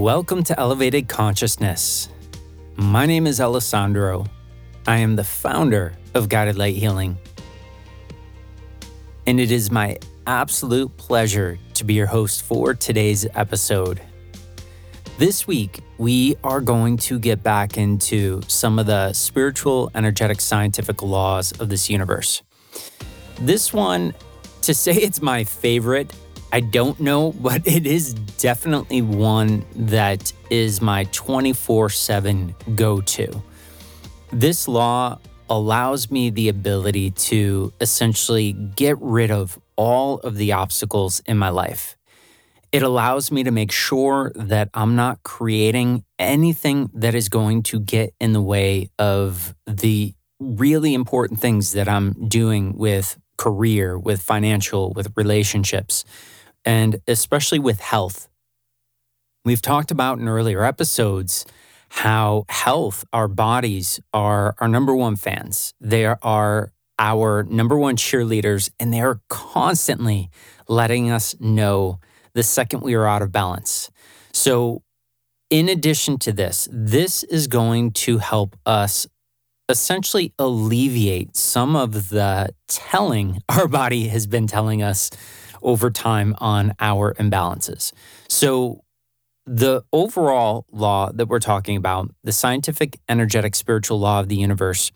Welcome to Elevated Consciousness. My name is Alessandro. I am the founder of Guided Light Healing. And it is my absolute pleasure to be your host for today's episode. This week, we are going to get back into some of the spiritual, energetic, scientific laws of this universe. This one, to say it's my favorite, I don't know, but it is definitely one that is my 24 7 go to. This law allows me the ability to essentially get rid of all of the obstacles in my life. It allows me to make sure that I'm not creating anything that is going to get in the way of the really important things that I'm doing with career, with financial, with relationships, and especially with health. We've talked about in earlier episodes how health, our bodies are our number one fans. They are our number one cheerleaders, and they are constantly letting us know the second we are out of balance. So, in addition to this, this is going to help us essentially alleviate some of the telling our body has been telling us over time on our imbalances. So, the overall law that we're talking about, the scientific, energetic, spiritual law of the universe,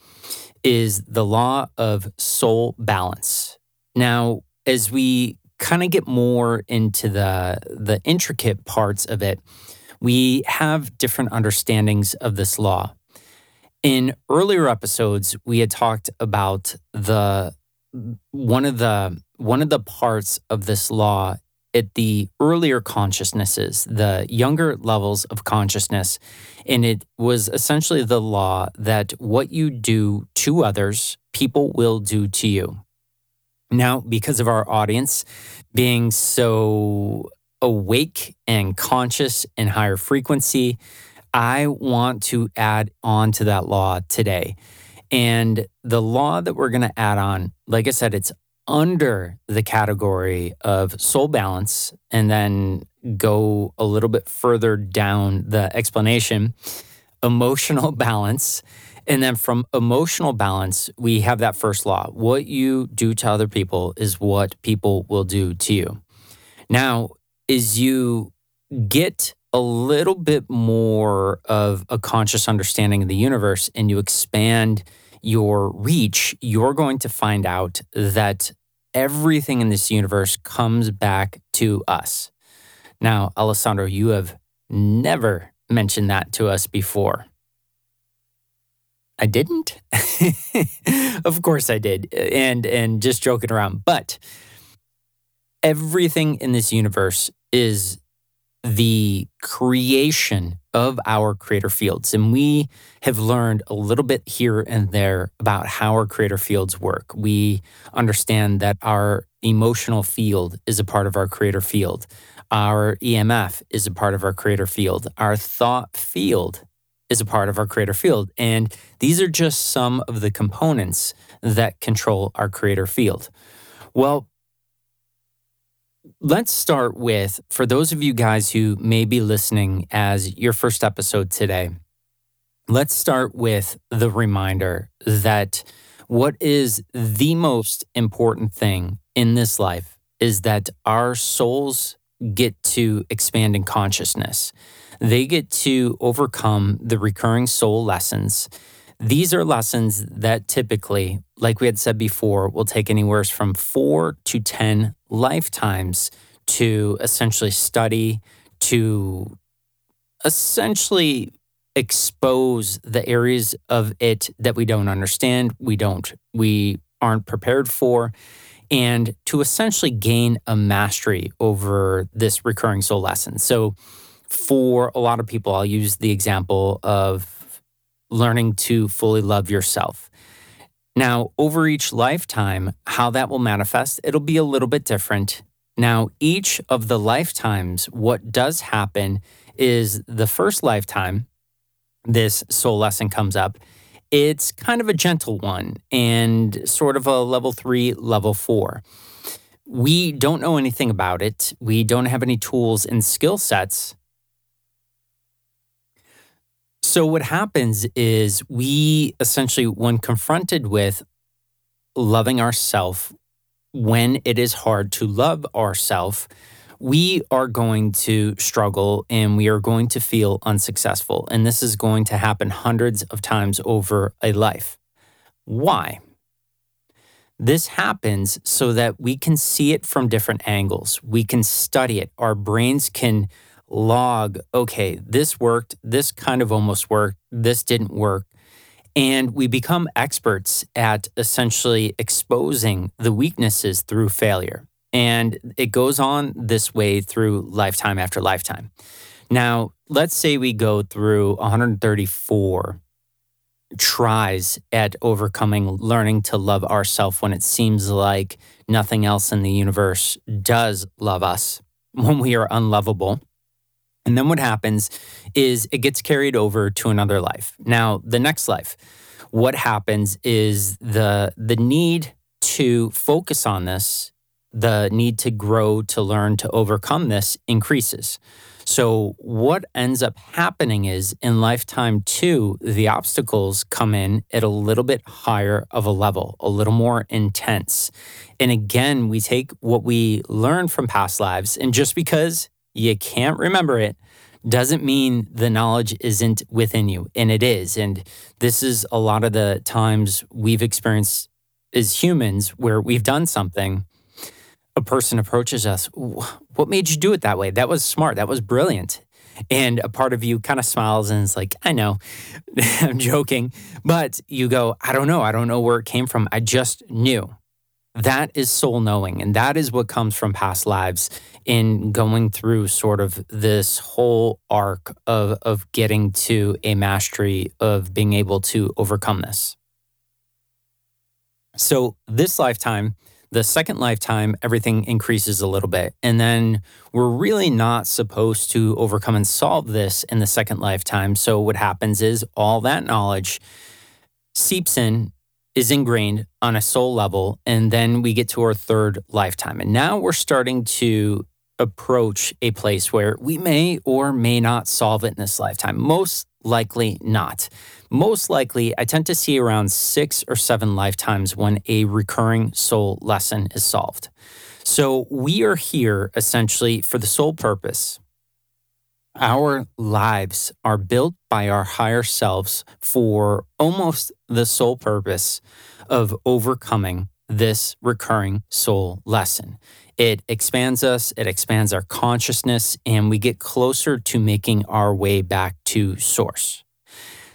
is the law of soul balance. Now, as we kind of get more into the the intricate parts of it, we have different understandings of this law. In earlier episodes, we had talked about the one of the one of the parts of this law at the earlier consciousnesses, the younger levels of consciousness, and it was essentially the law that what you do to others, people will do to you. Now, because of our audience being so awake and conscious and higher frequency, I want to add on to that law today. And the law that we're going to add on, like I said, it's under the category of soul balance and then go a little bit further down the explanation emotional balance and then from emotional balance, we have that first law. What you do to other people is what people will do to you. Now, as you get a little bit more of a conscious understanding of the universe and you expand your reach, you're going to find out that everything in this universe comes back to us. Now, Alessandro, you have never mentioned that to us before. I didn't. of course I did. And and just joking around. But everything in this universe is the creation of our creator fields. And we have learned a little bit here and there about how our creator fields work. We understand that our emotional field is a part of our creator field. Our EMF is a part of our creator field. Our thought field is a part of our creator field. And these are just some of the components that control our creator field. Well, let's start with for those of you guys who may be listening as your first episode today, let's start with the reminder that what is the most important thing in this life is that our souls get to expand in consciousness they get to overcome the recurring soul lessons. These are lessons that typically, like we had said before, will take anywhere from four to 10 lifetimes to essentially study, to essentially expose the areas of it that we don't understand, we don't, we aren't prepared for, and to essentially gain a mastery over this recurring soul lesson. So, for a lot of people, I'll use the example of learning to fully love yourself. Now, over each lifetime, how that will manifest, it'll be a little bit different. Now, each of the lifetimes, what does happen is the first lifetime, this soul lesson comes up. It's kind of a gentle one and sort of a level three, level four. We don't know anything about it. We don't have any tools and skill sets So, what happens is we essentially, when confronted with loving ourself, when it is hard to love ourself, we are going to struggle and we are going to feel unsuccessful. And this is going to happen hundreds of times over a life. Why? This happens so that we can see it from different angles. We can study it. Our brains can log, okay, this worked, this kind of almost worked, this didn't work. And we become experts at essentially exposing the weaknesses through failure. And it goes on this way through lifetime after lifetime. Now, let's say we go through 134 tries at overcoming learning to love ourselves when it seems like nothing else in the universe does love us, when we are unlovable. And then what happens is it gets carried over to another life. Now, the next life, what happens is the the need to focus on this, the need to grow, to learn, to overcome this increases. So, what ends up happening is in lifetime two, the obstacles come in at a little bit higher of a level, a little more intense. And again, we take what we learn from past lives, and just because you can't remember it doesn't mean the knowledge isn't within you. And it is. And this is a lot of the times we've experienced as humans where we've done something. A person approaches us, What made you do it that way? That was smart. That was brilliant. And a part of you kind of smiles and is like, I know, I'm joking. But you go, I don't know. I don't know where it came from. I just knew. That is soul knowing. And that is what comes from past lives in going through sort of this whole arc of, of getting to a mastery of being able to overcome this. So, this lifetime, the second lifetime, everything increases a little bit. And then we're really not supposed to overcome and solve this in the second lifetime. So, what happens is all that knowledge seeps in is ingrained on a soul level. And then we get to our third lifetime. And now we're starting to approach a place where we may or may not solve it in this lifetime. Most likely not. Most likely, I tend to see around six or seven lifetimes when a recurring soul lesson is solved. So we are here essentially for the sole purpose our lives are built by our higher selves for almost the sole purpose of overcoming this recurring soul lesson. It expands us, it expands our consciousness, and we get closer to making our way back to source.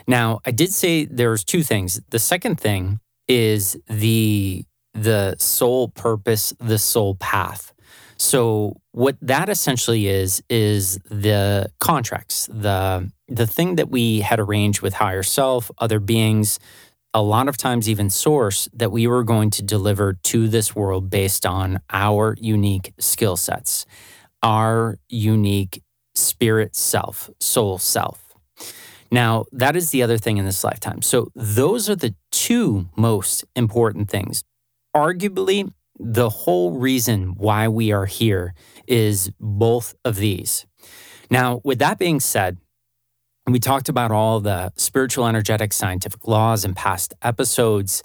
Now, I did say there's two things. The second thing is the the soul purpose, the soul path. So what that essentially is is the contracts, the the thing that we had arranged with higher self, other beings, a lot of times even source that we were going to deliver to this world based on our unique skill sets, our unique spirit self, soul self. Now, that is the other thing in this lifetime. So, those are the two most important things. Arguably, the whole reason why we are here is both of these. Now, with that being said, we talked about all the spiritual, energetic, scientific laws in past episodes.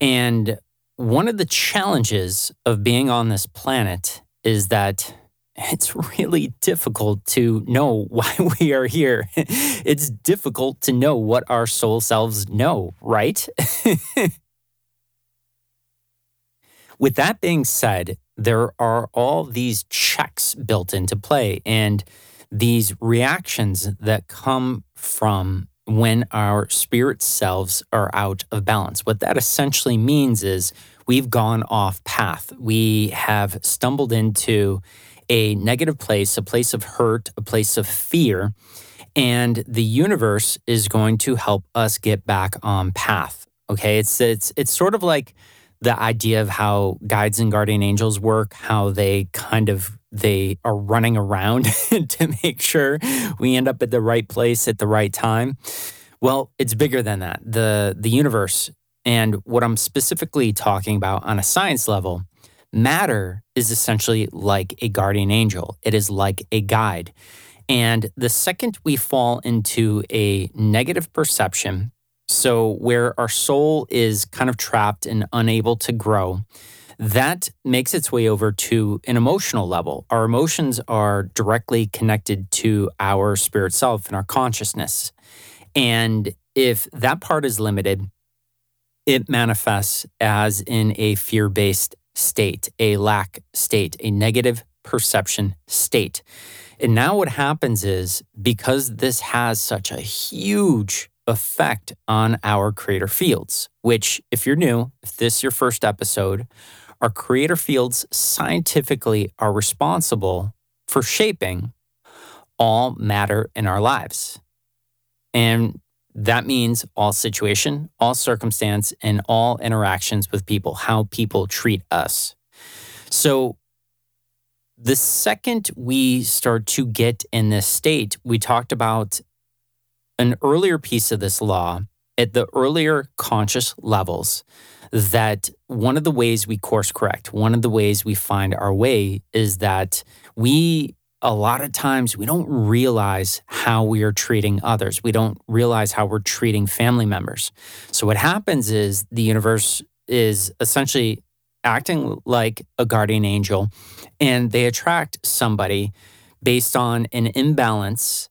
And one of the challenges of being on this planet is that it's really difficult to know why we are here. It's difficult to know what our soul selves know, right? With that being said, there are all these checks built into play and these reactions that come from when our spirit selves are out of balance. What that essentially means is we've gone off path. We have stumbled into a negative place, a place of hurt, a place of fear, and the universe is going to help us get back on path. Okay? It's it's it's sort of like the idea of how guides and guardian angels work, how they kind of they are running around to make sure we end up at the right place at the right time. Well, it's bigger than that. The the universe and what I'm specifically talking about on a science level, matter is essentially like a guardian angel. It is like a guide. And the second we fall into a negative perception, so where our soul is kind of trapped and unable to grow, that makes its way over to an emotional level. Our emotions are directly connected to our spirit self and our consciousness. And if that part is limited, it manifests as in a fear based state, a lack state, a negative perception state. And now what happens is because this has such a huge effect on our creator fields, which, if you're new, if this is your first episode, our creator fields scientifically are responsible for shaping all matter in our lives. And that means all situation, all circumstance, and all interactions with people, how people treat us. So, the second we start to get in this state, we talked about an earlier piece of this law at the earlier conscious levels that one of the ways we course correct, one of the ways we find our way is that we, a lot of times, we don't realize how we are treating others. We don't realize how we're treating family members. So, what happens is the universe is essentially acting like a guardian angel and they attract somebody based on an imbalance,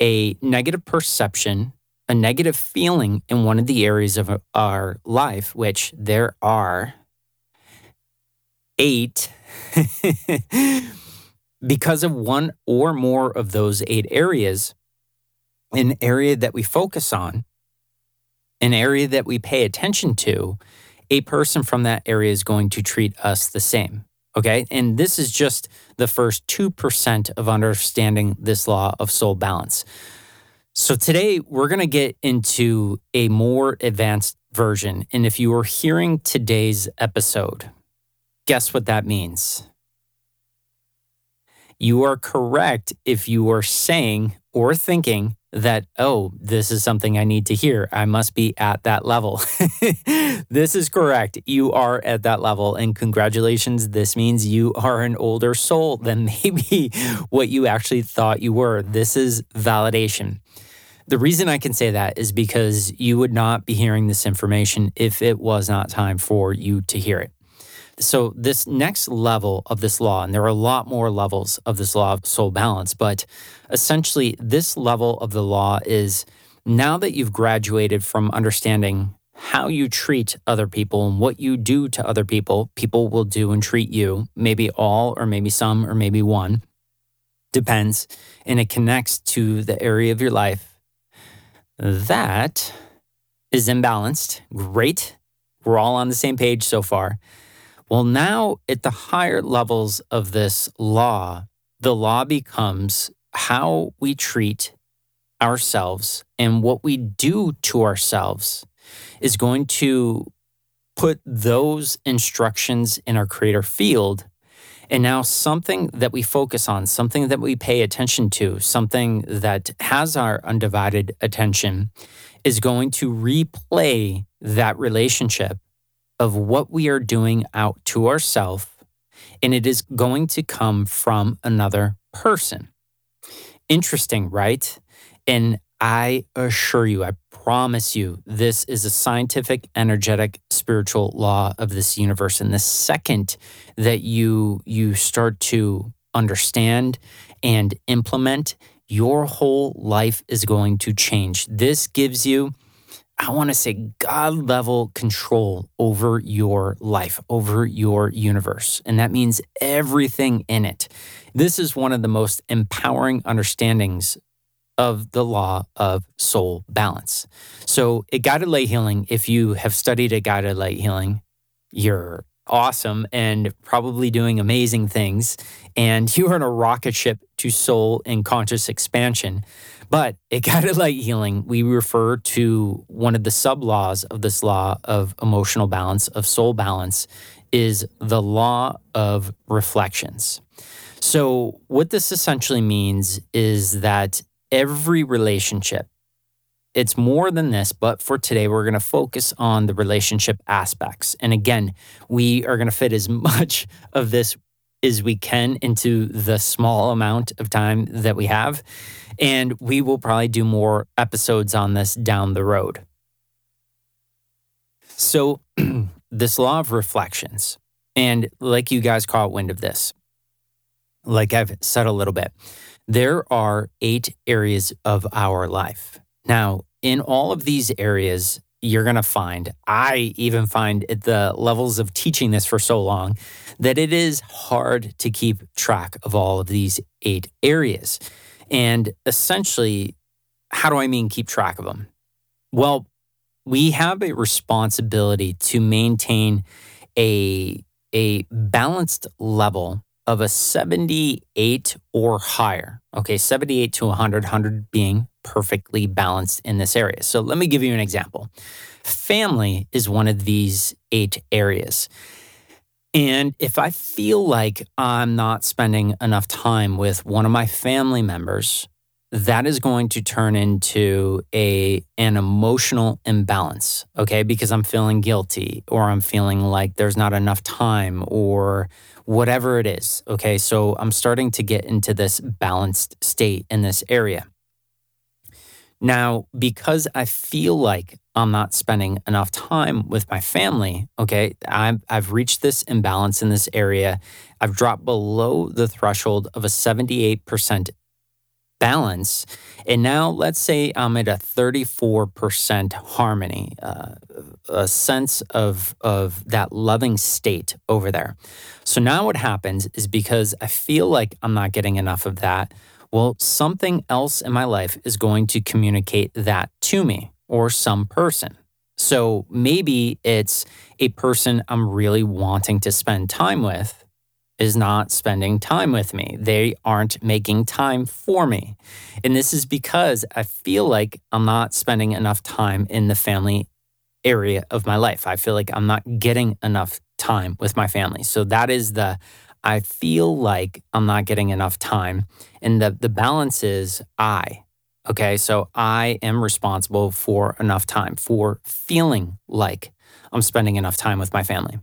a negative perception a negative feeling in one of the areas of our life, which there are eight, because of one or more of those eight areas, an area that we focus on, an area that we pay attention to, a person from that area is going to treat us the same. Okay. And this is just the first 2% of understanding this law of soul balance. So today we're going to get into a more advanced version. And if you are hearing today's episode, guess what that means? You are correct if you are saying or thinking that, oh, this is something I need to hear. I must be at that level. this is correct. You are at that level. And congratulations. This means you are an older soul than maybe what you actually thought you were. This is validation. The reason I can say that is because you would not be hearing this information if it was not time for you to hear it. So, this next level of this law, and there are a lot more levels of this law of soul balance, but essentially, this level of the law is now that you've graduated from understanding how you treat other people and what you do to other people, people will do and treat you, maybe all, or maybe some, or maybe one, depends. And it connects to the area of your life that is imbalanced. Great. We're all on the same page so far. Well, now at the higher levels of this law, the law becomes how we treat ourselves and what we do to ourselves is going to put those instructions in our creator field. And now, something that we focus on, something that we pay attention to, something that has our undivided attention is going to replay that relationship of what we are doing out to ourselves. And it is going to come from another person. Interesting, right? And I assure you, I promise you, this is a scientific, energetic, spiritual law of this universe. And the second that you you start to understand and implement, your whole life is going to change. This gives you, I want to say, God level control over your life, over your universe. And that means everything in it. This is one of the most empowering understandings of the law of soul balance. So, a guided light healing, if you have studied a guided light healing, you're awesome and probably doing amazing things. And you are on a rocket ship to soul and conscious expansion. But it a guided light healing, we refer to one of the sub laws of this law of emotional balance, of soul balance, is the law of reflections. So, what this essentially means is that every relationship. It's more than this, but for today, we're going to focus on the relationship aspects. And again, we are going to fit as much of this as we can into the small amount of time that we have. And we will probably do more episodes on this down the road. So, this law of reflections, and like you guys caught wind of this, like I've said a little bit, there are eight areas of our life. Now, in all of these areas, you're going to find, I even find at the levels of teaching this for so long, that it is hard to keep track of all of these eight areas. And essentially, how do I mean keep track of them? Well, we have a responsibility to maintain a, a balanced level of a 78 or higher. Okay, 78 to 100, 100 being perfectly balanced in this area. So let me give you an example. Family is one of these eight areas. And if I feel like I'm not spending enough time with one of my family members, that is going to turn into a an emotional imbalance, okay? Because I'm feeling guilty or I'm feeling like there's not enough time or whatever it is, okay? So I'm starting to get into this balanced state in this area. Now, because I feel like I'm not spending enough time with my family, okay, I've, I've reached this imbalance in this area. I've dropped below the threshold of a 78% balance. And now let's say I'm at a 34% harmony, uh, a sense of, of that loving state over there. So now what happens is because I feel like I'm not getting enough of that, well, something else in my life is going to communicate that to me or some person. So maybe it's a person I'm really wanting to spend time with is not spending time with me. They aren't making time for me. And this is because I feel like I'm not spending enough time in the family area of my life. I feel like I'm not getting enough time with my family. So that is the I feel like I'm not getting enough time. And the, the balance is I. Okay. So I am responsible for enough time, for feeling like I'm spending enough time with my family.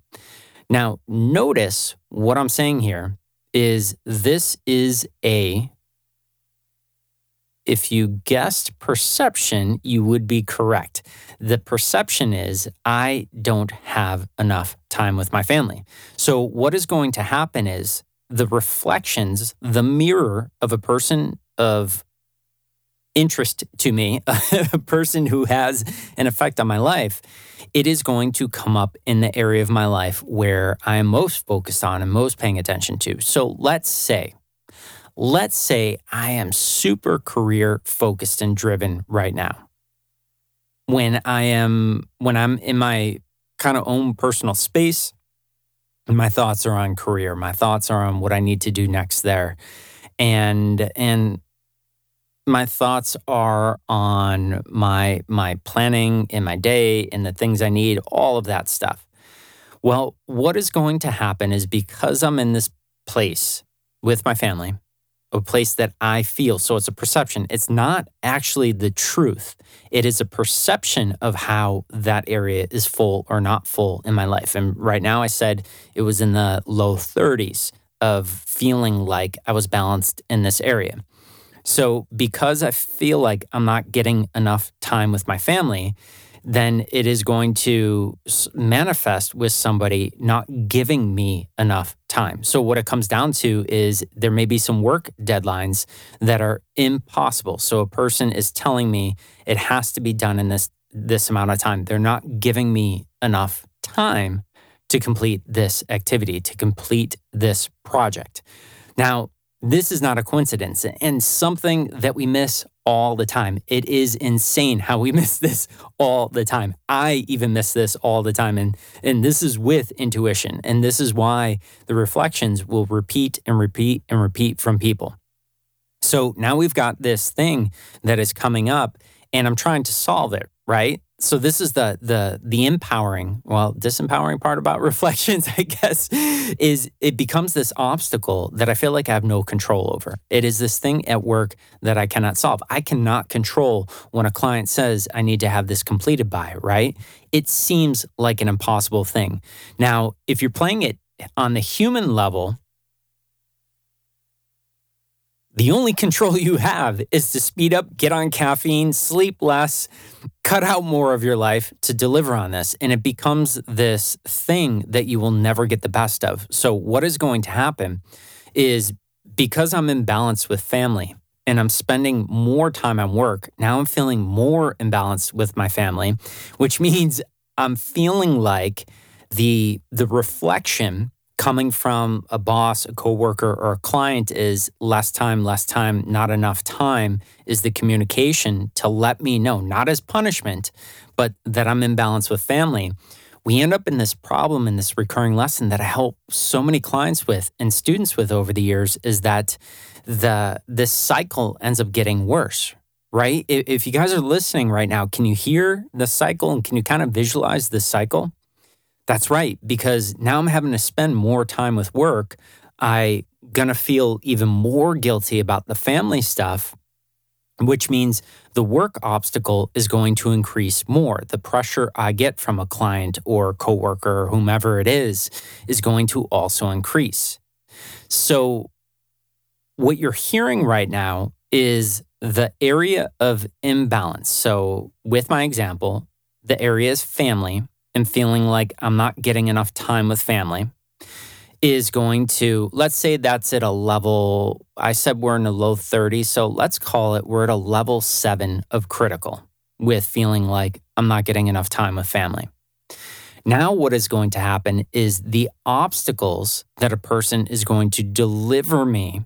Now, notice what I'm saying here is this is a if you guessed perception, you would be correct. The perception is I don't have enough time with my family. So, what is going to happen is the reflections, the mirror of a person of interest to me, a person who has an effect on my life, it is going to come up in the area of my life where I am most focused on and most paying attention to. So, let's say Let's say I am super career focused and driven right now. When I am when I'm in my kind of own personal space, my thoughts are on career. My thoughts are on what I need to do next there. And and my thoughts are on my my planning in my day and the things I need, all of that stuff. Well, what is going to happen is because I'm in this place with my family, a place that I feel. So it's a perception. It's not actually the truth. It is a perception of how that area is full or not full in my life. And right now, I said it was in the low 30s of feeling like I was balanced in this area. So because I feel like I'm not getting enough time with my family, then it is going to manifest with somebody not giving me enough time. So, what it comes down to is there may be some work deadlines that are impossible. So, a person is telling me it has to be done in this, this amount of time. They're not giving me enough time to complete this activity, to complete this project. Now, this is not a coincidence and something that we miss all the time. It is insane how we miss this all the time. I even miss this all the time. And, and this is with intuition. And this is why the reflections will repeat and repeat and repeat from people. So now we've got this thing that is coming up and I'm trying to solve it, right? So this is the the the empowering well disempowering part about reflections i guess is it becomes this obstacle that i feel like i have no control over. It is this thing at work that i cannot solve. I cannot control when a client says i need to have this completed by right? It seems like an impossible thing. Now if you're playing it on the human level the only control you have is to speed up, get on caffeine, sleep less, cut out more of your life to deliver on this. And it becomes this thing that you will never get the best of. So, what is going to happen is because I'm in balance with family and I'm spending more time on work, now I'm feeling more imbalanced with my family, which means I'm feeling like the the reflection coming from a boss, a coworker, or a client is less time, less time, not enough time is the communication to let me know, not as punishment, but that I'm in balance with family. We end up in this problem in this recurring lesson that I help so many clients with and students with over the years is that the this cycle ends up getting worse, right? If you guys are listening right now, can you hear the cycle and can you kind of visualize the cycle? That's right, because now I'm having to spend more time with work. I gonna feel even more guilty about the family stuff, which means the work obstacle is going to increase more. The pressure I get from a client or coworker or whomever it is is going to also increase. So what you're hearing right now is the area of imbalance. So with my example, the area is family and feeling like I'm not getting enough time with family is going to, let's say that's at a level, I said we're in a low 30s. So let's call it we're at a level seven of critical with feeling like I'm not getting enough time with family. Now, what is going to happen is the obstacles that a person is going to deliver me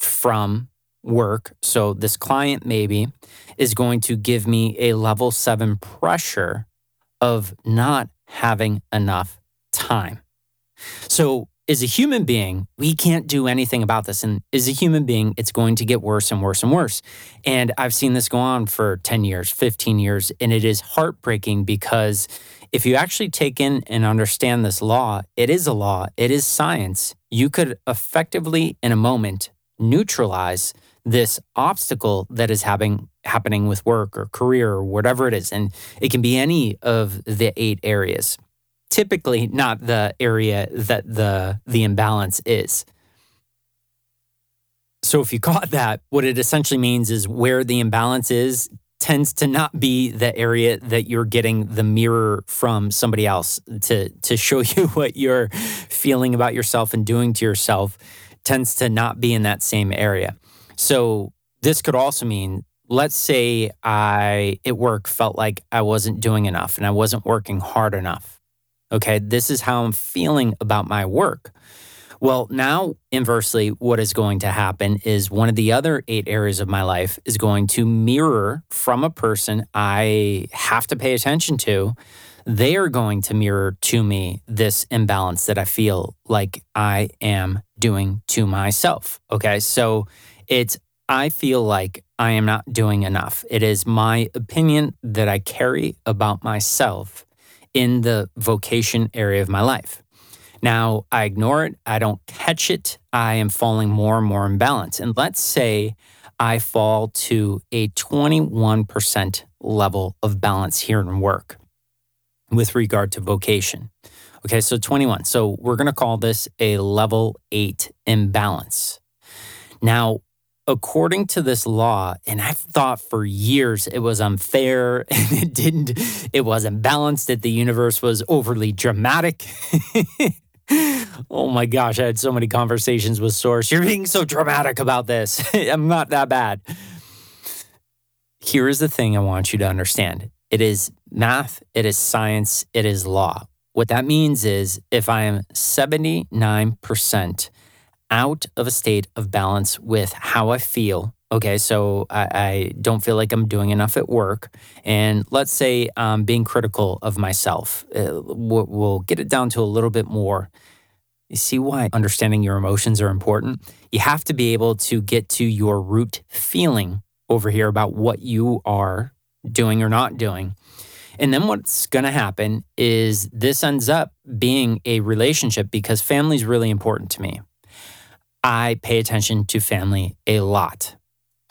from work. So, this client maybe is going to give me a level seven pressure of not having enough time. So, as a human being, we can't do anything about this. And as a human being, it's going to get worse and worse and worse. And I've seen this go on for 10 years, 15 years. And it is heartbreaking because if you actually take in and understand this law, it is a law, it is science. You could effectively, in a moment, neutralize this obstacle that is having happening with work or career or whatever it is. And it can be any of the eight areas. Typically not the area that the the imbalance is. So if you caught that what it essentially means is where the imbalance is tends to not be the area that you're getting the mirror from somebody else to to show you what you're feeling about yourself and doing to yourself tends to not be in that same area so this could also mean let's say I at work felt like I wasn't doing enough and I wasn't working hard enough. Okay, this is how I'm feeling about my work. Well, now inversely, what is going to happen is one of the other eight areas of my life is going to mirror from a person I have to pay attention to. They are going to mirror to me this imbalance that I feel like I am doing to myself. Okay, so it's, I feel like I am not doing enough. It is my opinion that I carry about myself in the vocation area of my life. Now, I ignore it, I don't catch it, I am falling more and more in balance. And let's say I fall to a 21% level of balance here in work with regard to vocation. Okay, so 21. So we're going to call this a level eight imbalance. Now, according to this law, and I've thought for years it was unfair and it didn't, it wasn't balanced, that the universe was overly dramatic. oh my gosh, I had so many conversations with Source. You're being so dramatic about this. I'm not that bad. Here is the thing I want you to understand it is math, it is science, it is law. What that means is if I am 79% out of a state of balance with how I feel. Okay, so I, I, don't feel like I'm doing enough at work. And let's say I'm being critical of myself. Uh, we'll get it down to a little bit more. You see why understanding your emotions are important? You have to be able to get to your root feeling over here about what you are doing or not doing. And then what's going to happen is this ends up being a relationship because family is really important to me. I pay attention to family a lot.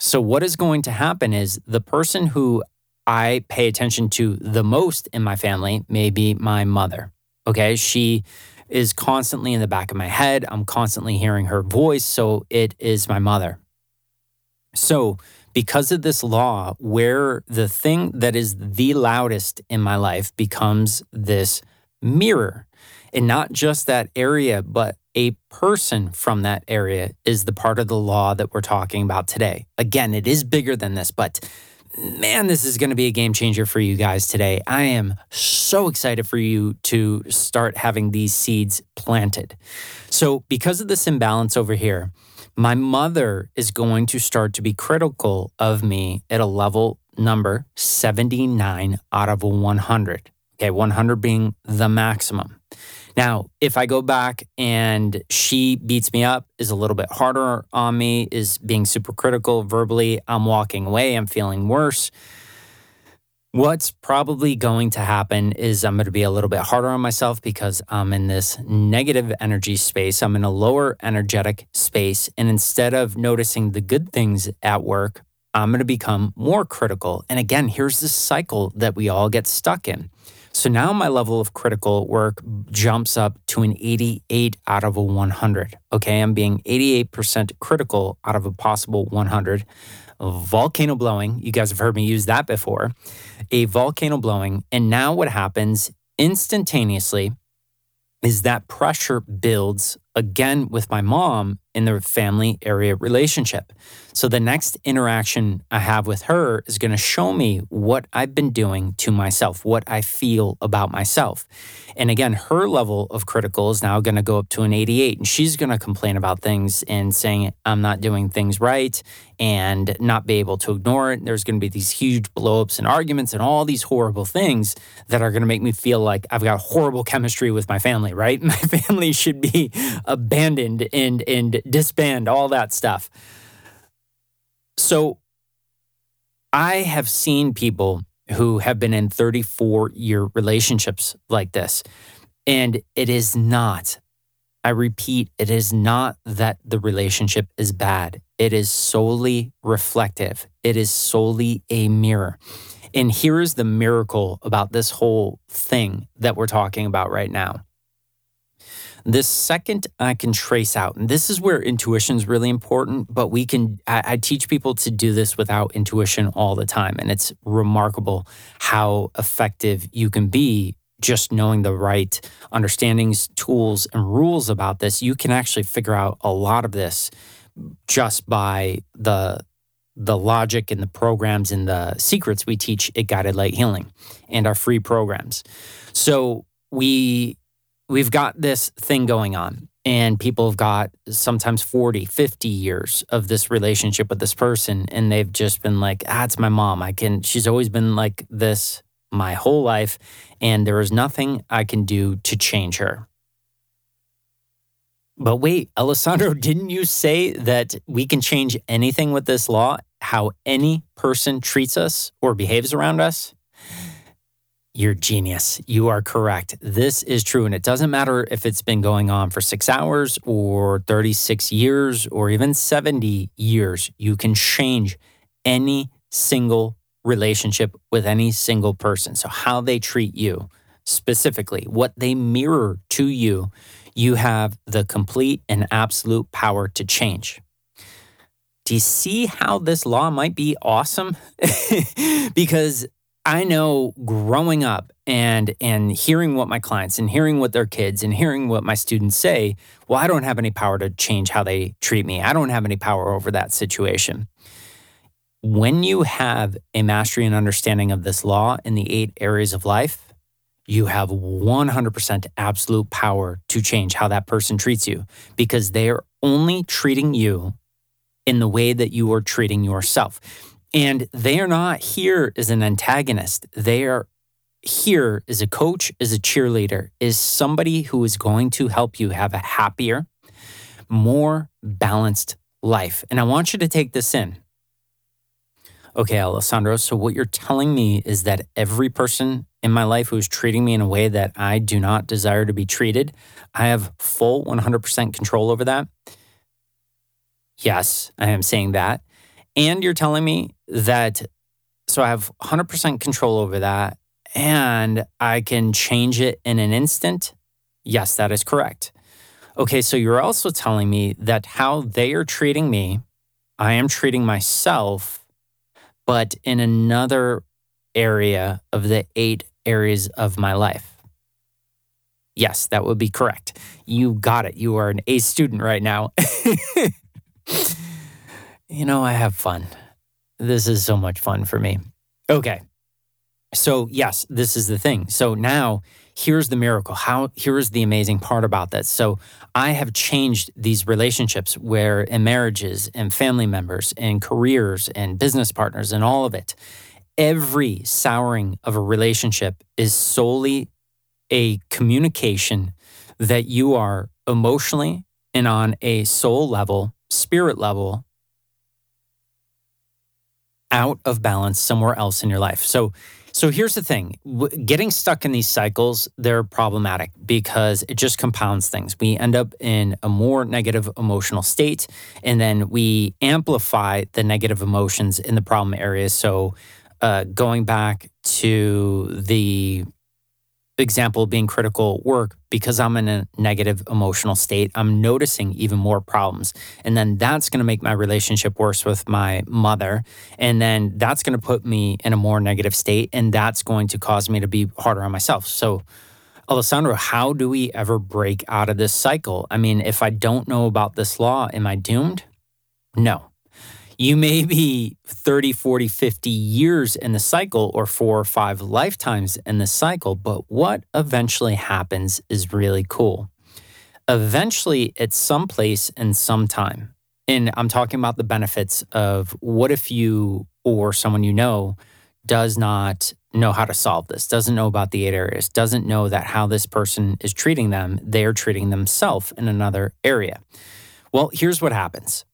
So, what is going to happen is the person who I pay attention to the most in my family may be my mother. Okay. She is constantly in the back of my head. I'm constantly hearing her voice. So, it is my mother. So, because of this law, where the thing that is the loudest in my life becomes this mirror, and not just that area, but a person from that area is the part of the law that we're talking about today. Again, it is bigger than this, but man, this is going to be a game changer for you guys today. I am so excited for you to start having these seeds planted. So, because of this imbalance over here, my mother is going to start to be critical of me at a level number 79 out of 100. Okay, 100 being the maximum. Now, if I go back and she beats me up, is a little bit harder on me, is being super critical verbally, I'm walking away, I'm feeling worse. What's probably going to happen is I'm going to be a little bit harder on myself because I'm in this negative energy space. I'm in a lower energetic space. And instead of noticing the good things at work, I'm going to become more critical. And again, here's this cycle that we all get stuck in. So now my level of critical work jumps up to an 88 out of a 100. Okay, I'm being 88% critical out of a possible 100. Volcano blowing, you guys have heard me use that before. A volcano blowing. And now what happens instantaneously is that pressure builds again with my mom in the family area relationship. So the next interaction I have with her is going to show me what I've been doing to myself, what I feel about myself. And again, her level of critical is now going to go up to an 88 and she's going to complain about things and saying I'm not doing things right and not be able to ignore it. There's going to be these huge blowups and arguments and all these horrible things that are going to make me feel like I've got horrible chemistry with my family, right? My family should be abandoned and and disband all that stuff. So I have seen people who have been in 34 year relationships like this. And it is not, I repeat, it is not that the relationship is bad. It is solely reflective, it is solely a mirror. And here is the miracle about this whole thing that we're talking about right now. The second I can trace out, and this is where intuition is really important, but we can, I, I, teach people to do this without intuition all the time. And it's remarkable how effective you can be just knowing the right understandings, tools, and rules about this. You can actually figure out a lot of this just by the the logic and the programs and the secrets we teach at Guided Light Healing and our free programs. So we we've got this thing going on and people have got sometimes 40 50 years of this relationship with this person and they've just been like ah it's my mom. I can she's always been like this my whole life and there is nothing i can do to change her. But wait alessandro didn't you say that we can change anything with this law how any person treats us or behaves around us you're genius. You are correct. This is true. And it doesn't matter if it's been going on for six hours or 36 years or even 70 years. You can change any single relationship with any single person. So, how they treat you specifically, what they mirror to you, you have the complete and absolute power to change. Do you see how this law might be awesome? because I know growing up and and hearing what my clients and hearing what their kids and hearing what my students say, well, I don't have any power to change how they treat me. I don't have any power over that situation. When you have a mastery and understanding of this law in the eight areas of life, you have 100% absolute power to change how that person treats you because they are only treating you in the way that you are treating yourself. And they are not here as an antagonist. They are here as a coach, as a cheerleader, is somebody who is going to help you have a happier, more balanced life. And I want you to take this in. Okay, Alessandro, so what you're telling me is that every person in my life who's treating me in a way that I do not desire to be treated, I have full 100% control over that? Yes, I am saying that. And you're telling me that, so I have 100% control over that and I can change it in an instant? Yes, that is correct. Okay, so you're also telling me that how they are treating me I am treating myself, but in another area of the eight areas of my life. Yes, that would be correct. You got it. You are an A student right now. you know, I have fun. This is so much fun for me. Okay. So, yes, this is the thing. So now here's the miracle. How here's the amazing part about this. So, I have changed these relationships where in marriages and family members and careers and business partners and all of it. Every souring of a relationship is solely a communication that you are emotionally and on a soul level, spirit level, out of balance somewhere else in your life. So, so here's the thing getting stuck in these cycles, they're problematic because it just compounds things. We end up in a more negative emotional state, and then we amplify the negative emotions in the problem areas. So, uh, going back to the example being critical work because I'm in a negative emotional state, I'm noticing even more problems. And then that's going to make my relationship worse with my mother. And then that's going to put me in a more negative state. And that's going to cause me to be harder on myself. So, Alessandro, how do we ever break out of this cycle? I mean, if I don't know about this law, am I doomed? No. You may be 30, 40, 50 years in the cycle or four or five lifetimes in the cycle, but what eventually happens is really cool. Eventually, it's someplace and sometime. And I'm talking about the benefits of what if you or someone you know does not know how to solve this, doesn't know about the eight areas, doesn't know that how this person is treating them, they're treating themselves in another area. Well, here's what happens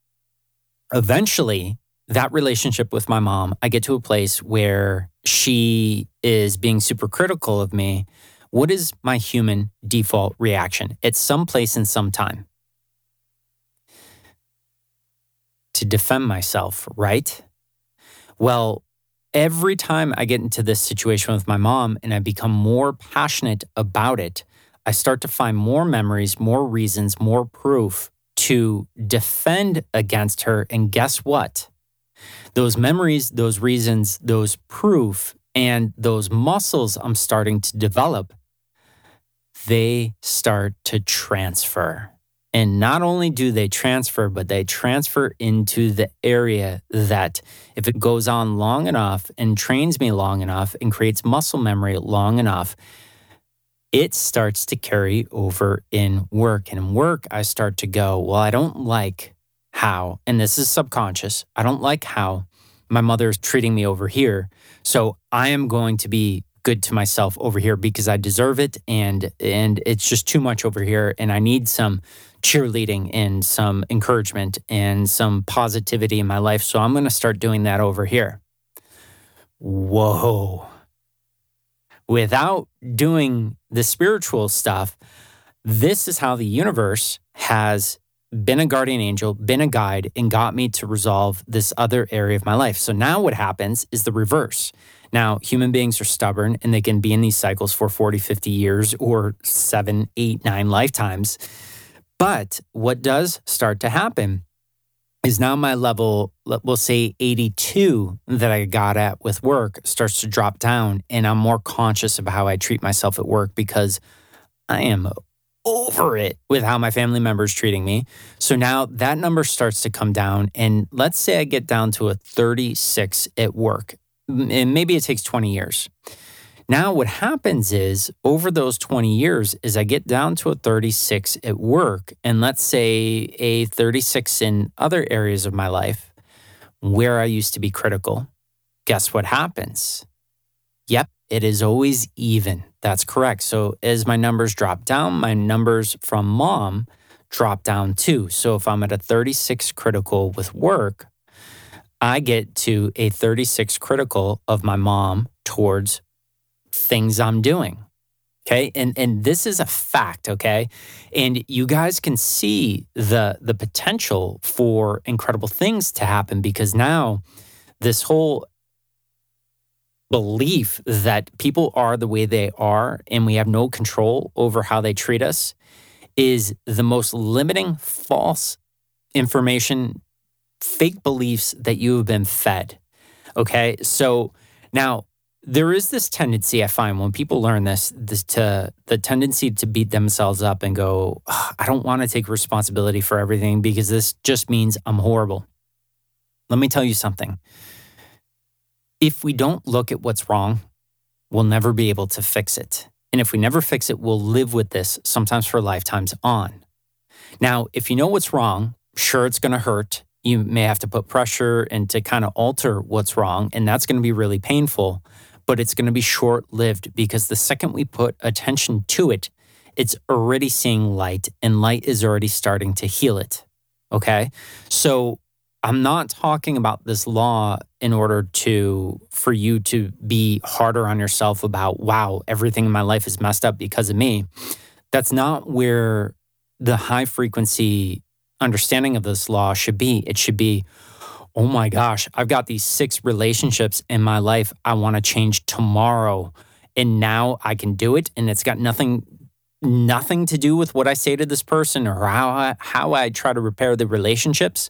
eventually, that relationship with my mom, I get to a place where she is being super critical of me. What is my human default reaction? at some place and some time. To defend myself, right? Well, every time I get into this situation with my mom and I become more passionate about it, I start to find more memories, more reasons, more proof to defend against her. And guess what? Those memories, those reasons, those proof, and those muscles I'm starting to develop, they start to transfer. And not only do they transfer, but they transfer into the area that, if it goes on long enough and trains me long enough and creates muscle memory long enough, it starts to carry over in work. And in work, I start to go, well, I don't like how, and this is subconscious, I don't like how my mother is treating me over here. So I am going to be good to myself over here because I deserve it and and it's just too much over here and I need some cheerleading and some encouragement and some positivity in my life so I'm going to start doing that over here. Whoa without doing the spiritual stuff, this is how the universe has been a guardian angel, been a guide, and got me to resolve this other area of my life. So now what happens is the reverse. Now, human beings are stubborn and they can be in these cycles for 40, 50 years or seven, eight, nine lifetimes. But what does start to happen is now my level, we'll say 82 that I got at with work starts to drop down. And I'm more conscious of how I treat myself at work because I am over it with how my family members treating me. So now that number starts to come down. And let's say I get down to a 36 at work. And maybe it takes 20 years. Now, what happens is over those 20 years, is I get down to a 36 at work, and let's say a 36 in other areas of my life where I used to be critical. Guess what happens? Yep, it is always even. That's correct. So as my numbers drop down, my numbers from mom drop down too. So if I'm at a 36 critical with work, I get to a 36 critical of my mom towards things I'm doing. Okay. And and this is a fact, okay? And you guys can see the the potential for incredible things to happen because now this whole belief that people are the way they are and we have no control over how they treat us is the most limiting false information fake beliefs that you have been fed. Okay. So now there is this tendency I find when people learn this, this to the tendency to beat themselves up and go, I don't want to take responsibility for everything because this just means I'm horrible. Let me tell you something. If we don't look at what's wrong, we'll never be able to fix it. And if we never fix it, we'll live with this sometimes for lifetimes on. Now, if you know what's wrong, sure, it's going to hurt. You may have to put pressure and to kind of alter what's wrong, and that's going to be really painful but it's going to be short lived because the second we put attention to it, it's already seeing light and light is already starting to heal it. Okay. So I'm not talking about this law in order to, for you to be harder on yourself about, wow, everything in my life is messed up because of me. That's not where the high frequency understanding of this law should be. It should be, oh my gosh, I've got these six relationships in my life I want to change tomorrow. And now I can do it. And it's got nothing nothing to do with what I say to this person or how I, how I try to repair the relationships.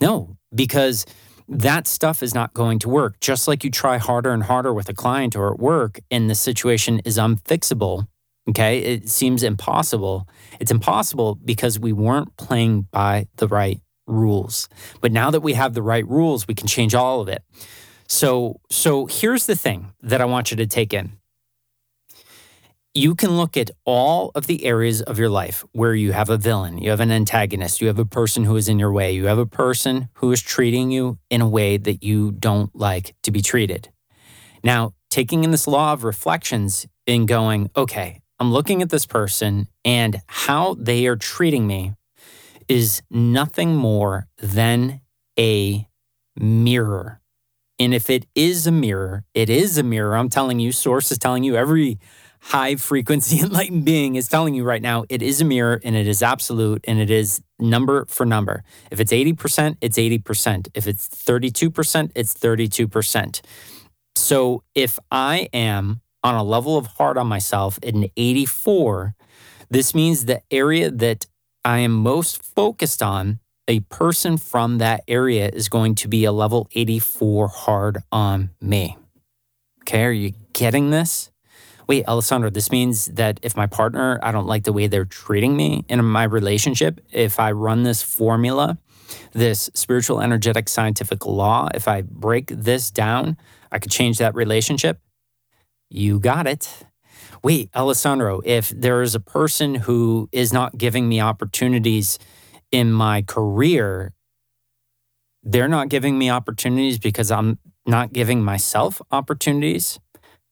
No, because that stuff is not going to work. Just like you try harder and harder with a client or at work and the situation is unfixable, okay? It seems impossible. It's impossible because we weren't playing by the right rules. But now that we have the right rules, we can change all of it. So, so here's the thing that I want you to take in. You can look at all of the areas of your life where you have a villain, you have an antagonist, you have a person who is in your way, you have a person who is treating you in a way that you don't like to be treated. Now, taking in this law of reflections and going, okay, I'm looking at this person and how they are treating me is nothing more than a mirror. And if it is a mirror, it is a mirror. I'm telling you, source is telling you, every high frequency enlightened being is telling you right now, it is a mirror and it is absolute and it is number for number. If it's 80%, it's 80%. If it's 32%, it's 32%. So if I am on a level of hard on myself at an 84, this means the area that I am most focused on, a person from that area is going to be a level 84 hard on me. Okay, are you getting this? Wait, Alessandro, this means that if my partner, I don't like the way they're treating me in my relationship, if I run this formula, this spiritual, energetic, scientific law, if I break this down, I could change that relationship. You got it wait, Alessandro, if there is a person who is not giving me opportunities in my career, they're not giving me opportunities because I'm not giving myself opportunities.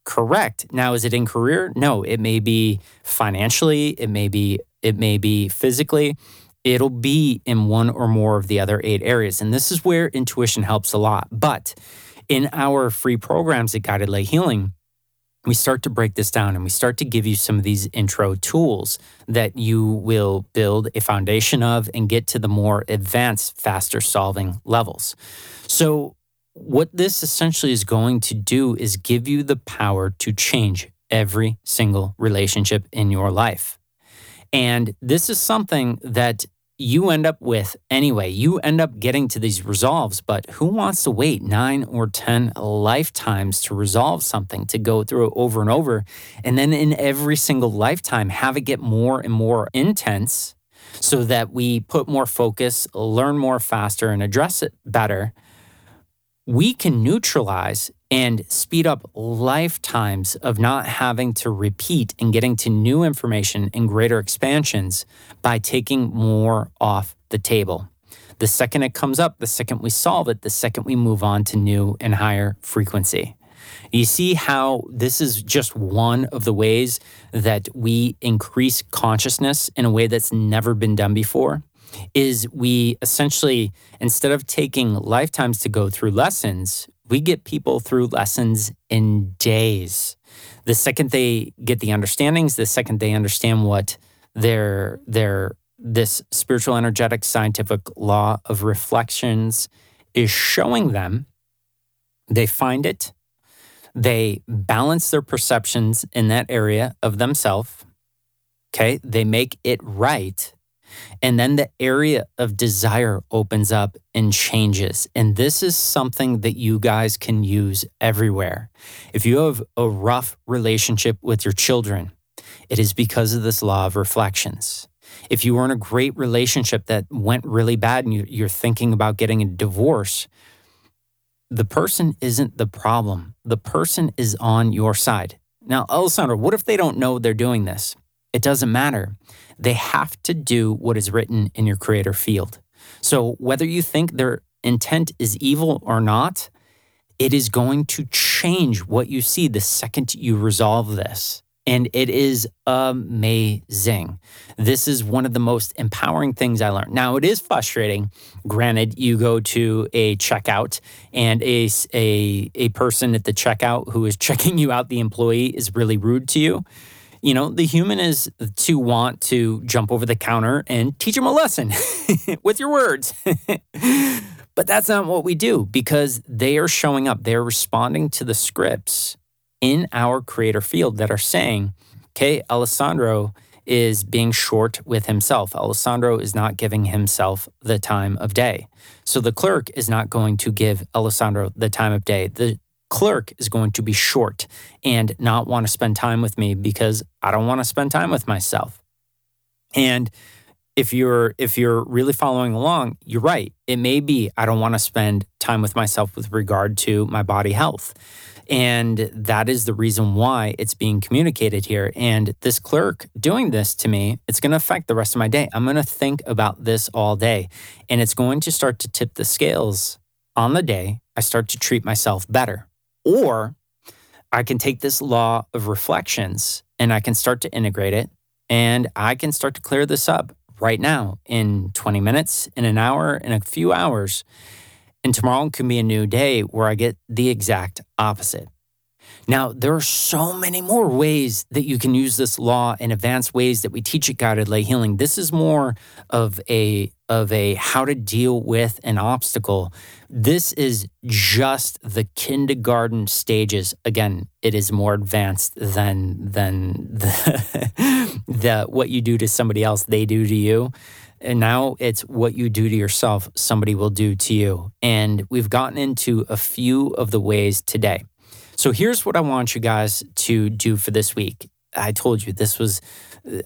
Correct. Now, is it in career? No, it may be financially, it may be, it may be physically. It'll be in one or more of the other eight areas. And this is where intuition helps a lot. But in our free programs at Guided Light Healing, we start to break this down and we start to give you some of these intro tools that you will build a foundation of and get to the more advanced, faster solving levels. So, what this essentially is going to do is give you the power to change every single relationship in your life. And this is something that you end up with anyway. You end up getting to these resolves, but who wants to wait nine or 10 lifetimes to resolve something, to go through it over and over? And then in every single lifetime, have it get more and more intense so that we put more focus, learn more faster, and address it better. We can neutralize and speed up lifetimes of not having to repeat and getting to new information and greater expansions by taking more off the table. The second it comes up, the second we solve it, the second we move on to new and higher frequency. You see how this is just one of the ways that we increase consciousness in a way that's never been done before? Is we essentially, instead of taking lifetimes to go through lessons, we get people through lessons in days. The second they get the understandings, the second they understand what their their this spiritual energetic scientific law of reflections is showing them, they find it, they balance their perceptions in that area of themselves. Okay, they make it right. And then the area of desire opens up and changes. And this is something that you guys can use everywhere. If you have a rough relationship with your children, it is because of this law of reflections. If you were in a great relationship that went really bad and you're thinking about getting a divorce, the person isn't the problem. The person is on your side. Now, Alessandro, what if they don't know they're doing this? It doesn't matter. They have to do what is written in your creator field. So, whether you think their intent is evil or not, it is going to change what you see the second you resolve this and it is amazing. This is one of the most empowering things I learned. Now, it is frustrating. Granted, you go to a checkout and a, a, a person at the checkout who is checking you out, the employee, is really rude to you. You know, the human is to want to jump over the counter and teach them a lesson with your words. but that's not what we do because they are showing up, they're responding to the scripts in our creator field that are saying, okay, Alessandro is being short with himself. Alessandro is not giving himself the time of day. So the clerk is not going to give Alessandro the time of day. The clerk is going to be short and not want to spend time with me because I don't want to spend time with myself. And if you're if you're really following along, you're right. It may be I don't want to spend time with myself with regard to my body health. And that is the reason why it's being communicated here. And this clerk doing this to me, it's going to affect the rest of my day. I'm going to think about this all day. And it's going to start to tip the scales on the day I start to treat myself better. Or I can take this law of reflections and I can start to integrate it and I can start to clear this up right now in 20 minutes, in an hour, in a few hours. And tomorrow can be a new day where I get the exact opposite. Now, there are so many more ways that you can use this law in advanced ways that we teach at Guided Light Healing. This is more of a of a how to deal with an obstacle. This is just the kindergarten stages. Again, it is more advanced than than the, the what you do to somebody else they do to you. And now it's what you do to yourself, somebody will do to you. And we've gotten into a few of the ways today. So here's what I want you guys to do for this week. I told you this was,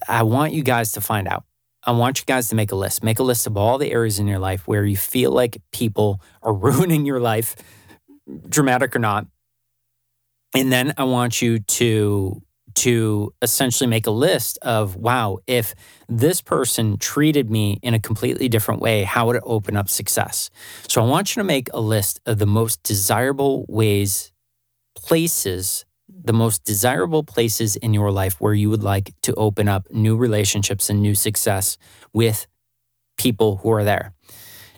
I want you guys to find out. I want you guys to make a list. Make a list of all the areas in your life where you feel like people are ruining your life, dramatic or not. And then I want you to to essentially make a list of wow, if this person treated me in a completely different way, how would it open up success? So I want you to make a list of the most desirable ways, places, the most desirable places in your life where you would like to open up new relationships and new success with people who are there.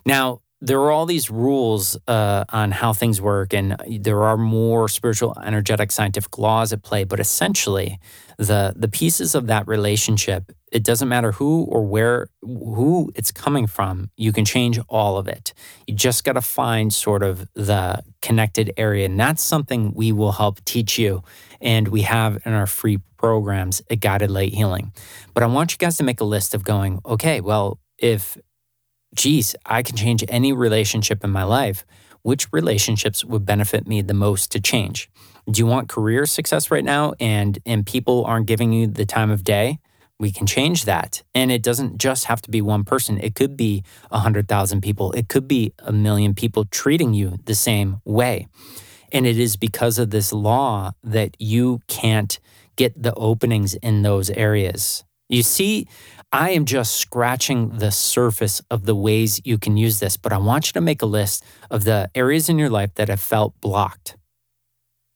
Now, there are all these rules uh, on how things work, and there are more spiritual, energetic, scientific laws at play. But essentially, the the pieces of that relationship, it doesn't matter who or where who it's coming from. You can change all of it. You just got to find sort of the connected area, and that's something we will help teach you, and we have in our free programs at Guided Light Healing. But I want you guys to make a list of going. Okay, well, if geez, I can change any relationship in my life. Which relationships would benefit me the most to change? Do you want career success right now and and people aren't giving you the time of day? We can change that. And it doesn't just have to be one person. It could be a 100,000 people. It could be a million people treating you the same way. And it is because of this law that you can't get the openings in those areas. You see, I am just scratching the surface of the ways you can use this, but I want you to make a list of the areas in your life that have felt blocked.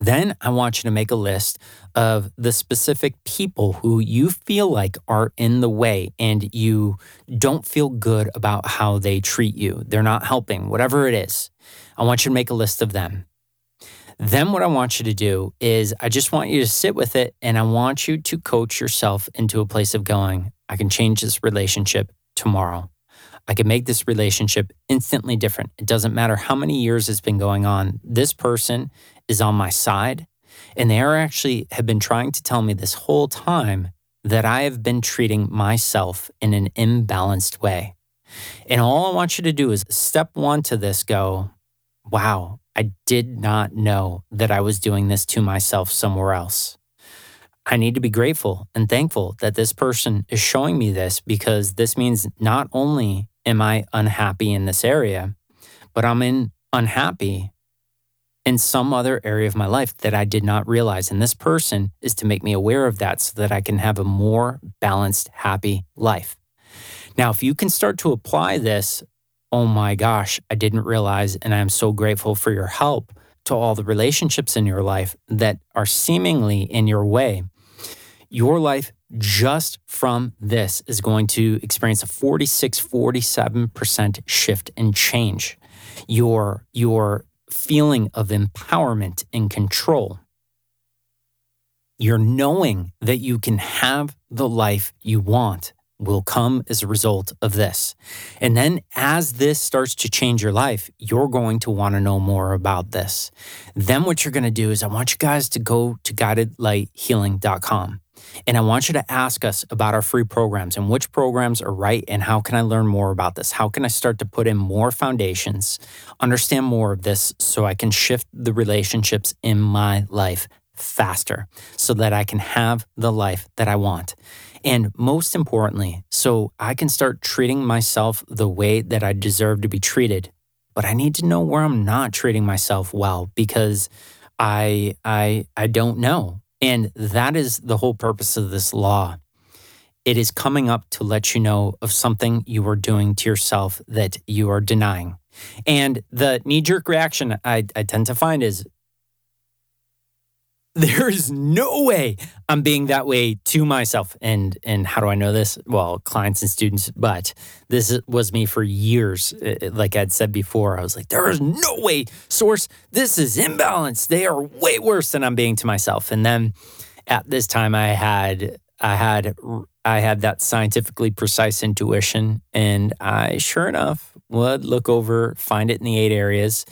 Then I want you to make a list of the specific people who you feel like are in the way and you don't feel good about how they treat you. They're not helping, whatever it is. I want you to make a list of them. Then, what I want you to do is, I just want you to sit with it and I want you to coach yourself into a place of going, I can change this relationship tomorrow. I can make this relationship instantly different. It doesn't matter how many years it's been going on. This person is on my side, and they are actually have been trying to tell me this whole time that I have been treating myself in an imbalanced way. And all I want you to do is step one to this go, wow, I did not know that I was doing this to myself somewhere else. I need to be grateful and thankful that this person is showing me this because this means not only am I unhappy in this area, but I'm in unhappy in some other area of my life that I did not realize. And this person is to make me aware of that so that I can have a more balanced, happy life. Now, if you can start to apply this, oh my gosh, I didn't realize, and I'm so grateful for your help to all the relationships in your life that are seemingly in your way. Your life just from this is going to experience a 46 47% shift and change. Your your feeling of empowerment and control. Your knowing that you can have the life you want will come as a result of this. And then as this starts to change your life, you're going to want to know more about this. Then what you're going to do is I want you guys to go to guidedlighthealing.com. And I want you to ask us about our free programs and which programs are right and how can I learn more about this? How can I start to put in more foundations, understand more of this so I can shift the relationships in my life faster so that I can have the life that I want. And most importantly, so I can start treating myself the way that I deserve to be treated. But I need to know where I'm not treating myself well because I I I don't know. And that is the whole purpose of this law. It is coming up to let you know of something you are doing to yourself that you are denying. And the knee jerk reaction I, I tend to find is there is no way I'm being that way to myself. And and how do I know this? Well, clients and students, but this was me for years. Like I'd said before, I was like, there is no way, source, this is imbalance. They are way worse than I'm being to myself. And then at this time I had I had I had that scientifically precise intuition and I sure enough would look over, find it in the eight areas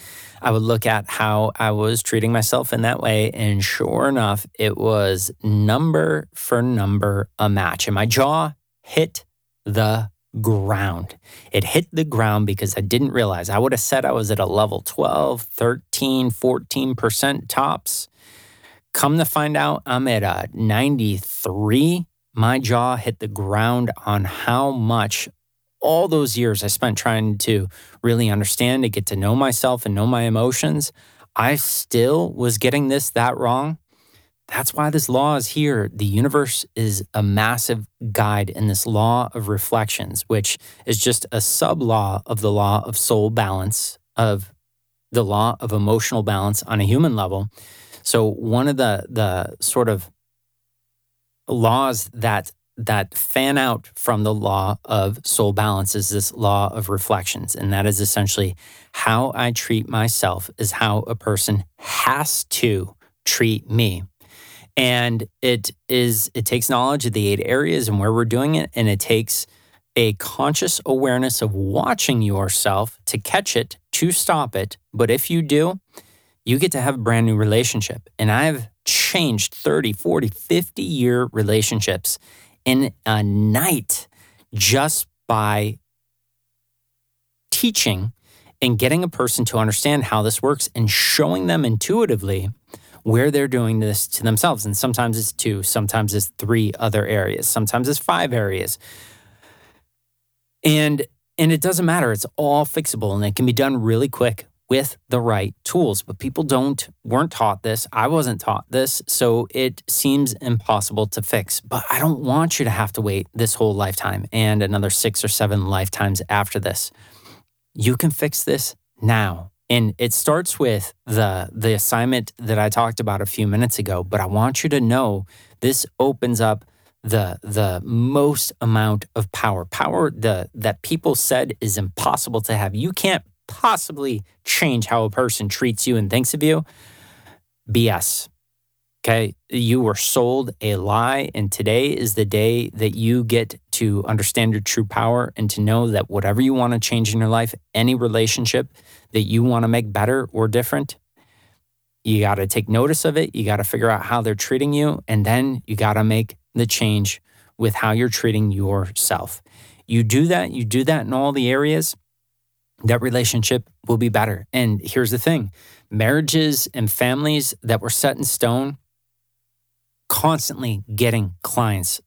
I would look at how I was treating myself in that way. And sure enough, it was number for number a match. And my jaw hit the ground. It hit the ground because I didn't realize I would have said I was at a level 12, 13, 14% tops. Come to find out, I'm at a 93. My jaw hit the ground on how much all those years I spent trying to really understand, to get to know myself and know my emotions, I still was getting this that wrong. That's why this law is here. The universe is a massive guide in this law of reflections, which is just a sub law of the law of soul balance, of the law of emotional balance on a human level. So, one of the, the sort of laws that that fan out from the law of soul balance is this law of reflections. And that is essentially how I treat myself is how a person has to treat me. And it is, it takes knowledge of the eight areas and where we're doing it. And it takes a conscious awareness of watching yourself to catch it, to stop it. But if you do, you get to have a brand new relationship. And I've changed 30, 40, 50 year relationships in a night just by teaching and getting a person to understand how this works and showing them intuitively where they're doing this to themselves. And sometimes it's two, sometimes it's three other areas, sometimes it's five areas. And and it doesn't matter. It's all fixable and it can be done really quick with the right tools. But people don't weren't taught this. I wasn't taught this, so it seems impossible to fix. But I don't want you to have to wait this whole lifetime and another 6 or 7 lifetimes after this. You can fix this now. And it starts with the the assignment that I talked about a few minutes ago, but I want you to know this opens up the the most amount of power power the that people said is impossible to have you can't possibly change how a person treats you and thinks of you, BS. Okay. You were sold a lie. And today is the day that you get to understand your true power and to know that whatever you want to change in your life, any relationship that you want to make better or different, you got to take notice of it. You got to figure out how they're treating you. And then you got to make the change with how you're treating yourself. You do that, you do that in all the areas, that relationship will be better. And here's the thing marriages and families that were set in stone constantly getting clients.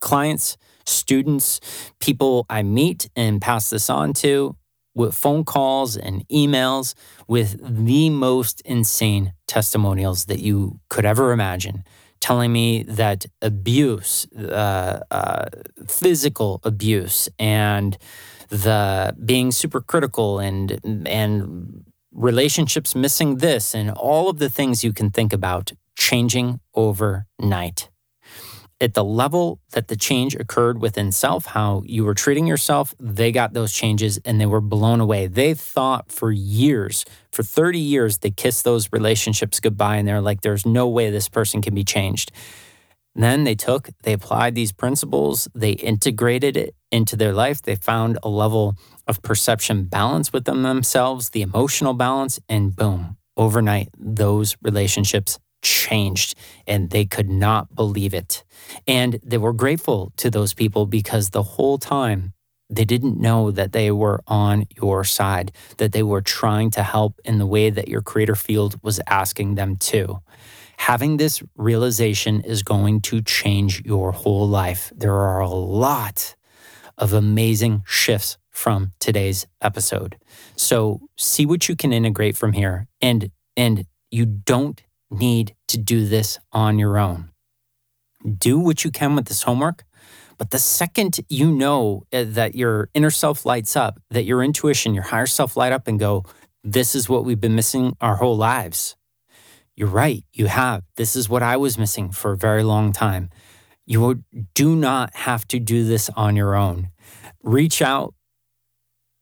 Clients, students, people I meet and pass this on to with phone calls and emails with the most insane testimonials that you could ever imagine, telling me that abuse, uh, uh, physical abuse, and the being super critical and and relationships missing this and all of the things you can think about changing overnight at the level that the change occurred within self, how you were treating yourself, they got those changes and they were blown away. They thought for years, for 30 years, they kissed those relationships goodbye and they're like, there's no way this person can be changed. Then they took, they applied these principles, they integrated it into their life. They found a level of perception balance within themselves, the emotional balance, and boom, overnight, those relationships changed and they could not believe it. And they were grateful to those people because the whole time they didn't know that they were on your side, that they were trying to help in the way that your creator field was asking them to. Having this realization is going to change your whole life. There are a lot of amazing shifts from today's episode. So see what you can integrate from here and and you don't need to do this on your own. Do what you can with this homework, but the second you know uh, that your inner self lights up, that your intuition, your higher self light up and go, this is what we've been missing our whole lives. You're right, you have. This is what I was missing for a very long time. You do not have to do this on your own. Reach out,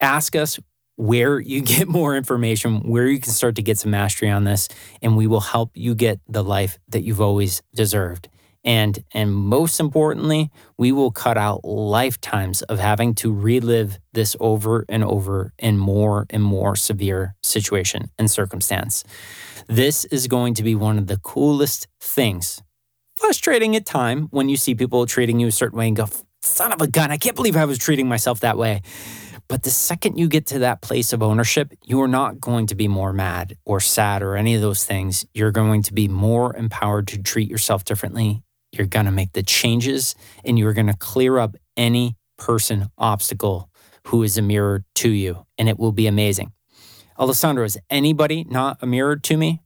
ask us where you get more information, where you can start to get some mastery on this, and we will help you get the life that you've always deserved. And and most importantly, we will cut out lifetimes of having to relive this over and over in more and more severe situation and circumstance. This is going to be one of the coolest things. Frustrating at time when you see people treating you a certain way and go, son of a gun, I can't believe I was treating myself that way. But the second you get to that place of ownership, you are not going to be more mad or sad or any of those things. You're going to be more empowered to treat yourself differently. You're going to make the changes and you're going to clear up any person obstacle who is a mirror to you. And it will be amazing. Alessandro, is anybody not a mirror to me?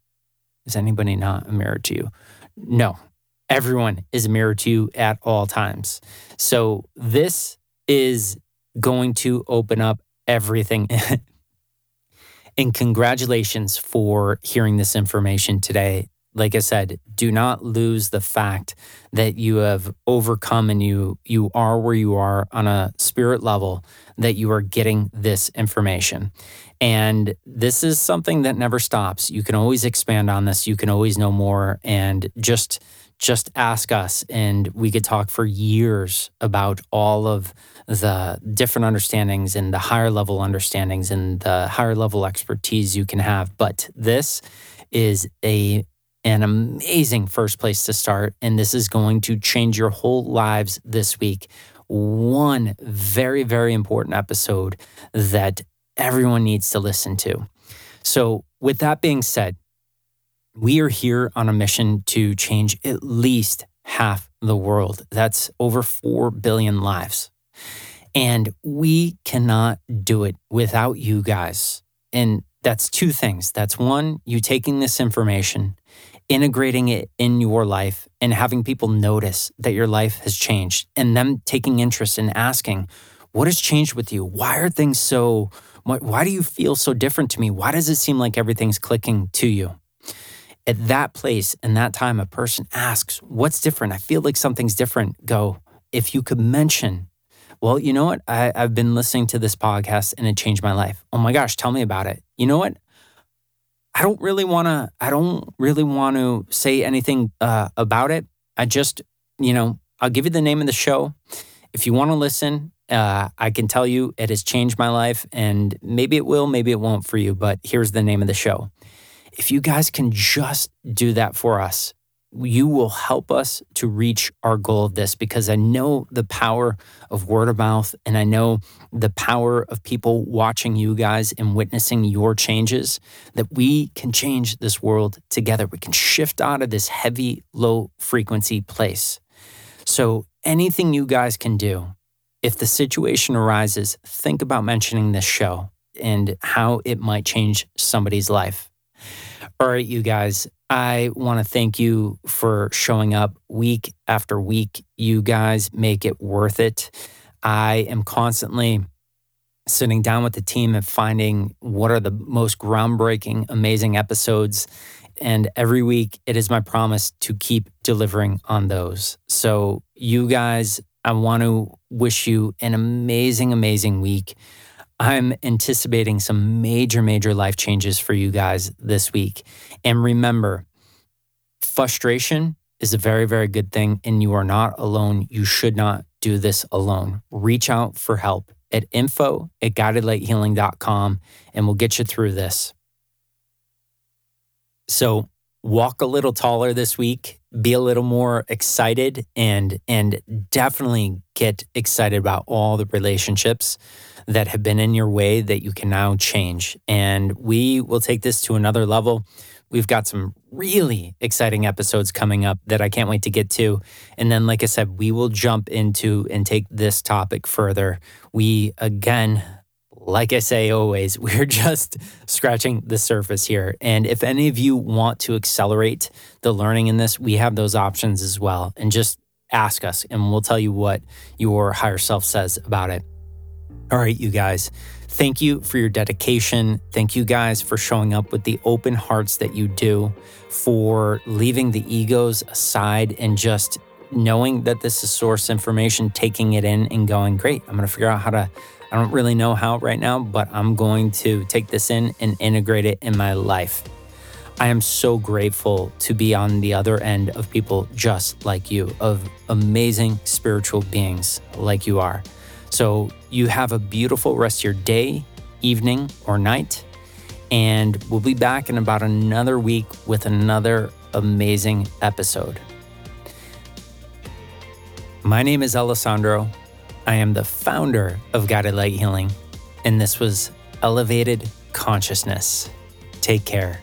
Is anybody not a mirror to you? No, everyone is a mirror to you at all times. So this is going to open up everything. and congratulations for hearing this information today. Like I said, do not lose the fact that you have overcome and you you are where you are on a spirit level that you are getting this information. And this is something that never stops. You can always expand on this. You can always know more and just just ask us and we could talk for years about all of the different understandings and the higher level understandings and the higher level expertise you can have but this is a an amazing first place to start and this is going to change your whole lives this week one very very important episode that everyone needs to listen to so with that being said we are here on a mission to change at least half the world. That's over 4 billion lives. And we cannot do it without you guys. And that's two things. That's one, you taking this information, integrating it in your life, and having people notice that your life has changed, and them taking interest in asking, What has changed with you? Why are things so, why do you feel so different to me? Why does it seem like everything's clicking to you? at that place and that time, a person asks, What's different? I feel like something's different. Go, if you could mention, well, you know what? I, I've been listening to this podcast and it changed my life. Oh my gosh, tell me about it. You know what? I don't really want to, I don't really want to say anything uh, about it. I just, you know, I'll give you the name of the show. If you want to listen, uh, I can tell you it has changed my life and maybe it will, maybe it won't for you, but here's the name of the show if you guys can just do that for us, you will help us to reach our goal of this because I know the power of word of mouth and I know the power of people watching you guys and witnessing your changes that we can change this world together. We can shift out of this heavy, low frequency place. So, anything you guys can do, if the situation arises, think about mentioning this show and how it might change somebody's life. All right, you guys, I want to thank you for showing up week after week. You guys make it worth it. I am constantly sitting down with the team and finding what are the most groundbreaking, amazing episodes. And every week, it is my promise to keep delivering on those. So, you guys, I want to wish you an amazing, amazing week. I'm anticipating some major, major life changes for you guys this week. And remember, frustration is a very, very good thing, and you are not alone. You should not do this alone. Reach out for help at info at guidedlighthealing.com, and we'll get you through this. So, walk a little taller this week, be a little more excited, and, and definitely get excited about all the relationships that have been in your way that you can now change. And we will take this to another level. We've got some really exciting episodes coming up that I can't wait to get to. And then, like I said, we will jump into and take this topic further. We, again, like I say always, we're just scratching the surface here. And if any of you want to accelerate the learning in this, we have those options as well. And just ask us, and we'll tell you what your higher self says about it. All right, you guys, thank you for your dedication. Thank you guys for showing up with the open hearts that you do, for leaving the egos aside and just knowing that this is source information, taking it in and going, great, I'm going to figure out how to. I don't really know how right now, but I'm going to take this in and integrate it in my life. I am so grateful to be on the other end of people just like you, of amazing spiritual beings like you are. So you have a beautiful rest of your day, evening, or night. And we'll be back in about another week with another amazing episode. My name is Alessandro. I am the founder of Guided Light Healing, and this was Elevated Consciousness. Take care.